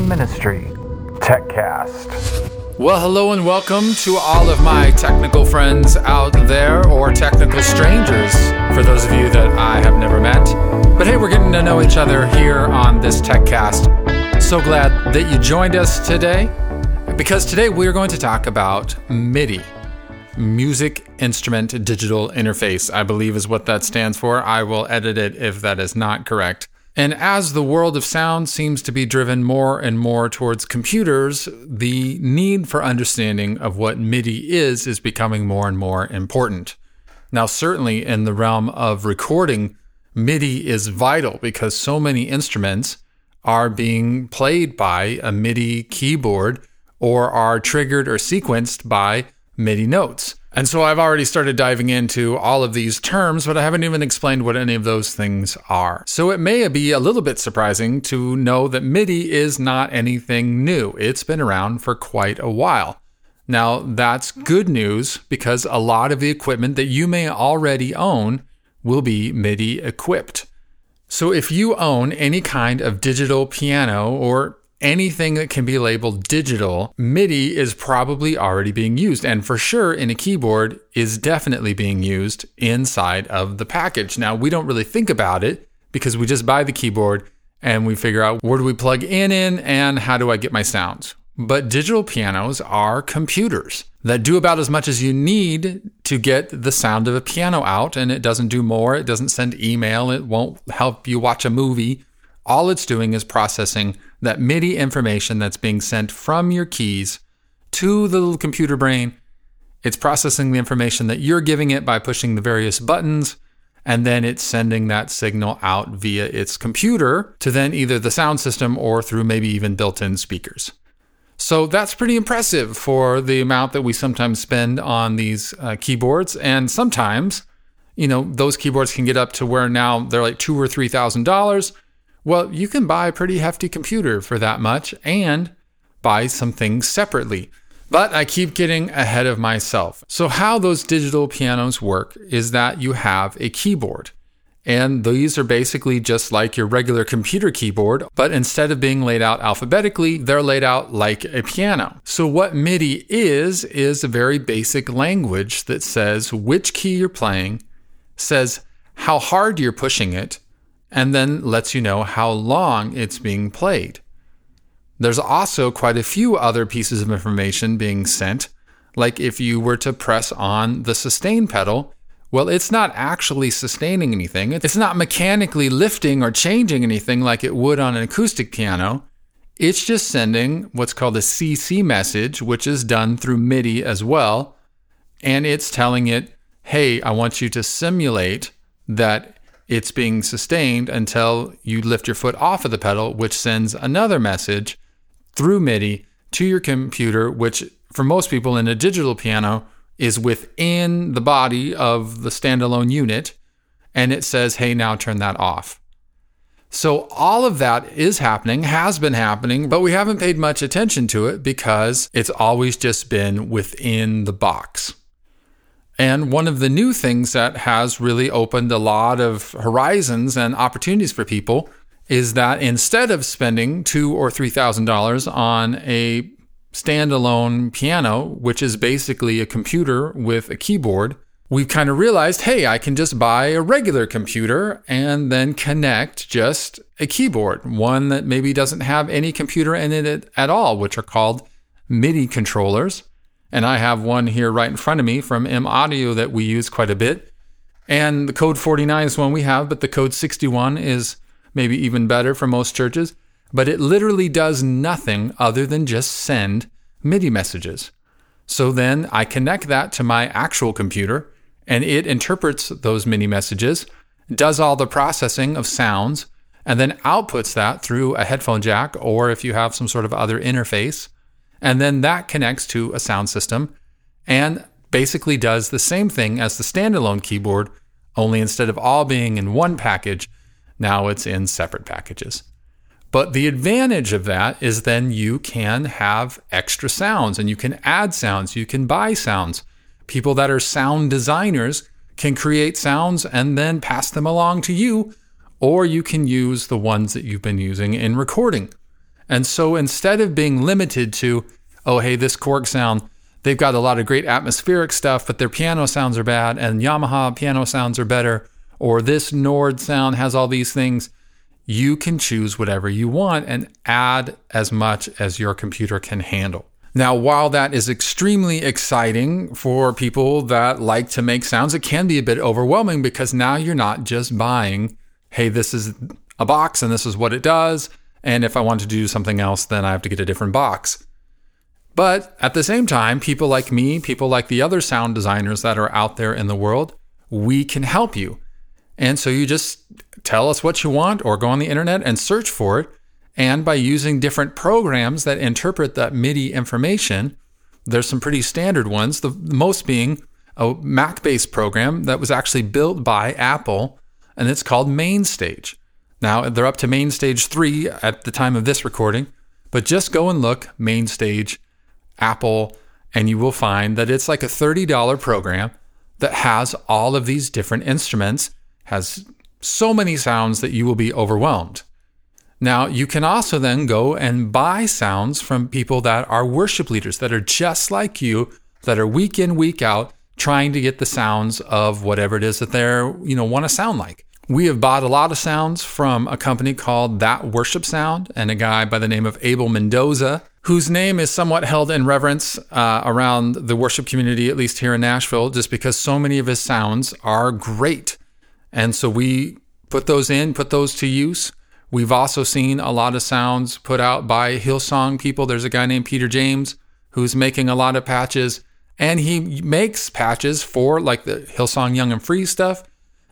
Ministry, TechCast. Well, hello and welcome to all of my technical friends out there, or technical strangers, for those of you that I have never met. But hey, we're getting to know each other here on this TechCast. So glad that you joined us today, because today we're going to talk about MIDI. Music Instrument Digital Interface, I believe is what that stands for. I will edit it if that is not correct. And as the world of sound seems to be driven more and more towards computers, the need for understanding of what MIDI is is becoming more and more important. Now, certainly in the realm of recording, MIDI is vital because so many instruments are being played by a MIDI keyboard or are triggered or sequenced by MIDI notes. And so I've already started diving into all of these terms, but I haven't even explained what any of those things are. So it may be a little bit surprising to know that MIDI is not anything new. It's been around for quite a while. Now, that's good news because a lot of the equipment that you may already own will be MIDI equipped. So if you own any kind of digital piano or anything that can be labeled digital, MIDI is probably already being used. And for sure, in a keyboard, is definitely being used inside of the package. Now, we don't really think about it because we just buy the keyboard and we figure out where do we plug in in and how do I get my sounds. But digital pianos are computers that do about as much as you need to get the sound of a piano out, and it doesn't do more. It doesn't send email. It won't help you watch a movie. All it's doing is processing that MIDI information that's being sent from your keys to the little computer brain. It's processing the information that you're giving it by pushing the various buttons, and then it's sending that signal out via its computer to then either the sound system or through maybe even built in speakers. So that's pretty impressive for the amount that we sometimes spend on these uh, keyboards. And sometimes, you know, those keyboards can get up to where now they're like two or three thousand dollars. Well, you can buy a pretty hefty computer for that much and buy some things separately. But I keep getting ahead of myself. So, how those digital pianos work is that you have a keyboard. And these are basically just like your regular computer keyboard, but instead of being laid out alphabetically, they're laid out like a piano. So, what MIDI is, is a very basic language that says which key you're playing, says how hard you're pushing it, and then lets you know how long it's being played. There's also quite a few other pieces of information being sent, like if you were to press on the sustain pedal, well, it's not actually sustaining anything. It's not mechanically lifting or changing anything like it would on an acoustic piano. It's just sending what's called a CC message, which is done through MIDI as well. And it's telling it, hey, I want you to simulate that it's being sustained until you lift your foot off of the pedal, which sends another message through MIDI to your computer, which for most people in a digital piano is within the body of the standalone unit. And it says, hey, now turn that off. So all of that is happening, has been happening, but we haven't paid much attention to it because it's always just been within the box. And one of the new things that has really opened a lot of horizons and opportunities for people is that instead of spending two or three thousand dollars on a standalone piano, which is basically a computer with a keyboard, we've kind of realized, hey, I can just buy a regular computer and then connect just a keyboard, one that maybe doesn't have any computer in it at all, which are called MIDI controllers. And I have one here right in front of me from M Audio that we use quite a bit. And the code 49 is one we have, but the code 61 is maybe even better for most churches. But it literally does nothing other than just send MIDI messages. So then I connect that to my actual computer and it interprets those MIDI messages, does all the processing of sounds, and then outputs that through a headphone jack or if you have some sort of other interface and then that connects to a sound system and basically does the same thing as the standalone keyboard, only instead of all being in one package, now it's in separate packages. But the advantage of that is then you can have extra sounds and you can add sounds, you can buy sounds. People that are sound designers can create sounds and then pass them along to you, or you can use the ones that you've been using in recording. And so instead of being limited to, oh, hey, this Korg sound, they've got a lot of great atmospheric stuff, but their piano sounds are bad, and Yamaha piano sounds are better, or this Nord sound has all these things, you can choose whatever you want and add as much as your computer can handle. Now, while that is extremely exciting for people that like to make sounds, it can be a bit overwhelming because now you're not just buying, hey, this is a box and this is what it does. And if I want to do something else, then I have to get a different box. But at the same time, people like me, people like the other sound designers that are out there in the world, we can help you. And so you just tell us what you want or go on the internet and search for it and by using different programs that interpret that MIDI information, there's some pretty standard ones, the most being a Mac based program that was actually built by Apple, and it's called MainStage. Now, they're up to MainStage 3 at the time of this recording, but just go and look MainStage Apple, and you will find that it's like a $30 program that has all of these different instruments, has so many sounds that you will be overwhelmed. Now, you can also then go and buy sounds from people that are worship leaders that are just like you, that are week in, week out, trying to get the sounds of whatever it is that they're, you know, want to sound like. We have bought a lot of sounds from a company called That Worship Sound and a guy by the name of Abel Mendoza, whose name is somewhat held in reverence uh, around the worship community, at least here in Nashville, just because so many of his sounds are great. And so we put those in, put those to use. We've also seen a lot of sounds put out by Hillsong people. There's a guy named Peter James who's making a lot of patches, and he makes patches for like the Hillsong Young and Free stuff.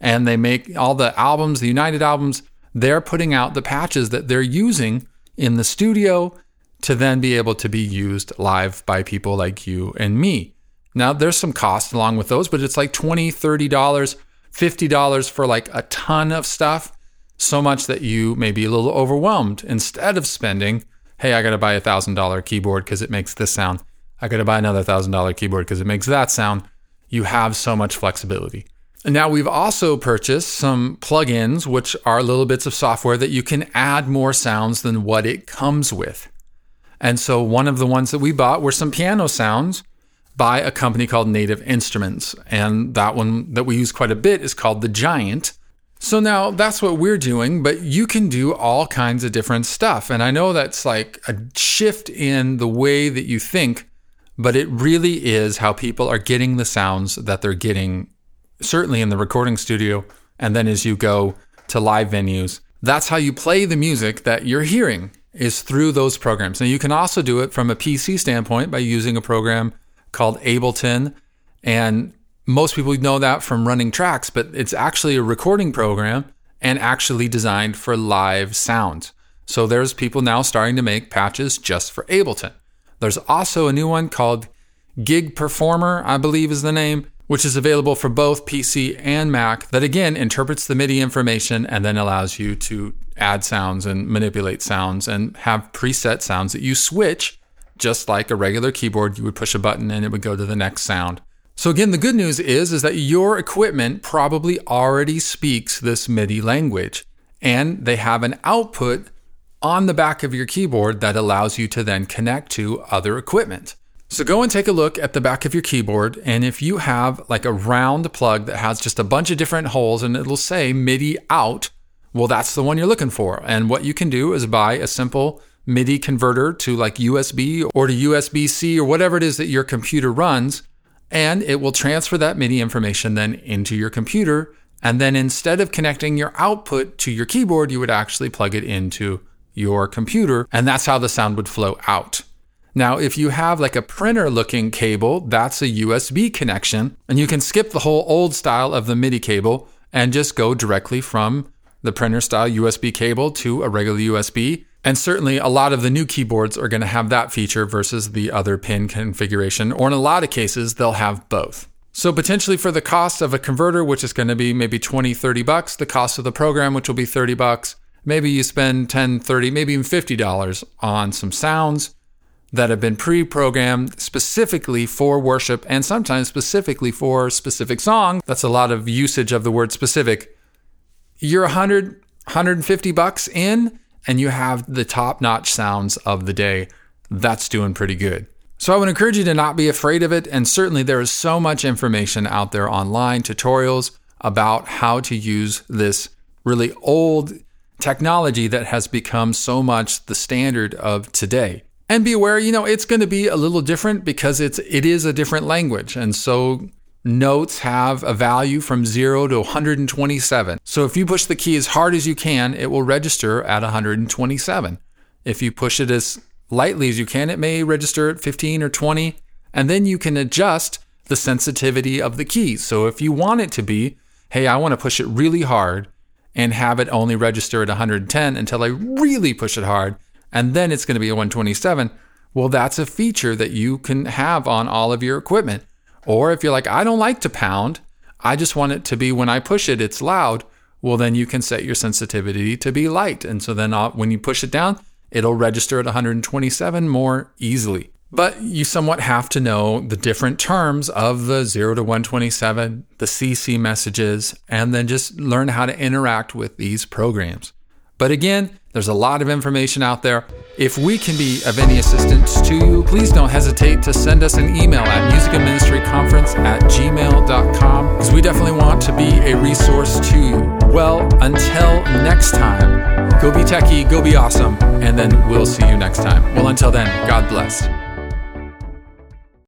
And they make all the albums, the United albums, they're putting out the patches that they're using in the studio to then be able to be used live by people like you and me. Now, there's some cost along with those, but it's like $20, $30, $50 for like a ton of stuff so much that you may be a little overwhelmed instead of spending, hey, I got to buy a $1,000 keyboard because it makes this sound. I got to buy another $1,000 keyboard because it makes that sound. You have so much flexibility. Now we've also purchased some plugins, which are little bits of software that you can add more sounds than what it comes with. And so one of the ones that we bought were some piano sounds by a company called Native Instruments. And that one that we use quite a bit is called The Giant. So now that's what we're doing, but you can do all kinds of different stuff. And I know that's like a shift in the way that you think, but it really is how people are getting the sounds that they're getting, certainly in the recording studio. And then as you go to live venues, that's how you play the music that you're hearing is through those programs. Now you can also do it from a PC standpoint by using a program called Ableton. And most people know that from running tracks, but it's actually a recording program and actually designed for live sound. So there's people now starting to make patches just for Ableton. There's also a new one called Gig Performer, I believe is the name, which is available for both PC and Mac, that again interprets the MIDI information and then allows you to add sounds and manipulate sounds and have preset sounds that you switch just like a regular keyboard. You would push a button and it would go to the next sound. So again, the good news is, is that your equipment probably already speaks this MIDI language and they have an output on the back of your keyboard that allows you to then connect to other equipment. So go and take a look at the back of your keyboard and if you have like a round plug that has just a bunch of different holes and it'll say MIDI out, well that's the one you're looking for. And what you can do is buy a simple MIDI converter to like USB or to USB-C or whatever it is that your computer runs and it will transfer that MIDI information then into your computer. And then instead of connecting your output to your keyboard, you would actually plug it into your computer. And that's how the sound would flow out. Now, if you have like a printer looking cable, that's a USB connection. And you can skip the whole old style of the MIDI cable and just go directly from the printer style USB cable to a regular USB. And certainly a lot of the new keyboards are going to have that feature versus the other pin configuration, or in a lot of cases, they'll have both. So potentially for the cost of a converter, which is going to be maybe 20, 30 bucks, the cost of the program, which will be 30 bucks, maybe you spend 10, 30, maybe even $50 on some sounds that have been pre-programmed specifically for worship and sometimes specifically for specific song. That's a lot of usage of the word specific. You're 100, 150 bucks in and you have the top notch sounds of the day, that's doing pretty good. So I would encourage you to not be afraid of it. And certainly there is so much information out there online, tutorials about how to use this really old technology that has become so much the standard of today. And be aware, you know, it's going to be a little different because it's it is a different language. And so notes have a value from 0 to 127. So if you push the key as hard as you can, it will register at 127. If you push it as lightly as you can, it may register at 15 or 20, and then you can adjust the sensitivity of the keys. So if you want it to be, hey, I want to push it really hard and have it only register at 110 until I really push it hard, and then it's going to be a 127. Well, that's a feature that you can have on all of your equipment. Or if you're like, I don't like to pound, I just want it to be when I push it, it's loud. Well, then you can set your sensitivity to be light. And so then I'll, when you push it down, it'll register at 127 more easily. But you somewhat have to know the different terms of the 0 to 127, the CC messages, and then just learn how to interact with these programs. But again, there's a lot of information out there. If we can be of any assistance to you, please don't hesitate to send us an email at musicandministryconference at gmail.com because we definitely want to be a resource to you. Well, until next time, go be techie, go be awesome, and then we'll see you next time. Well, until then, God bless.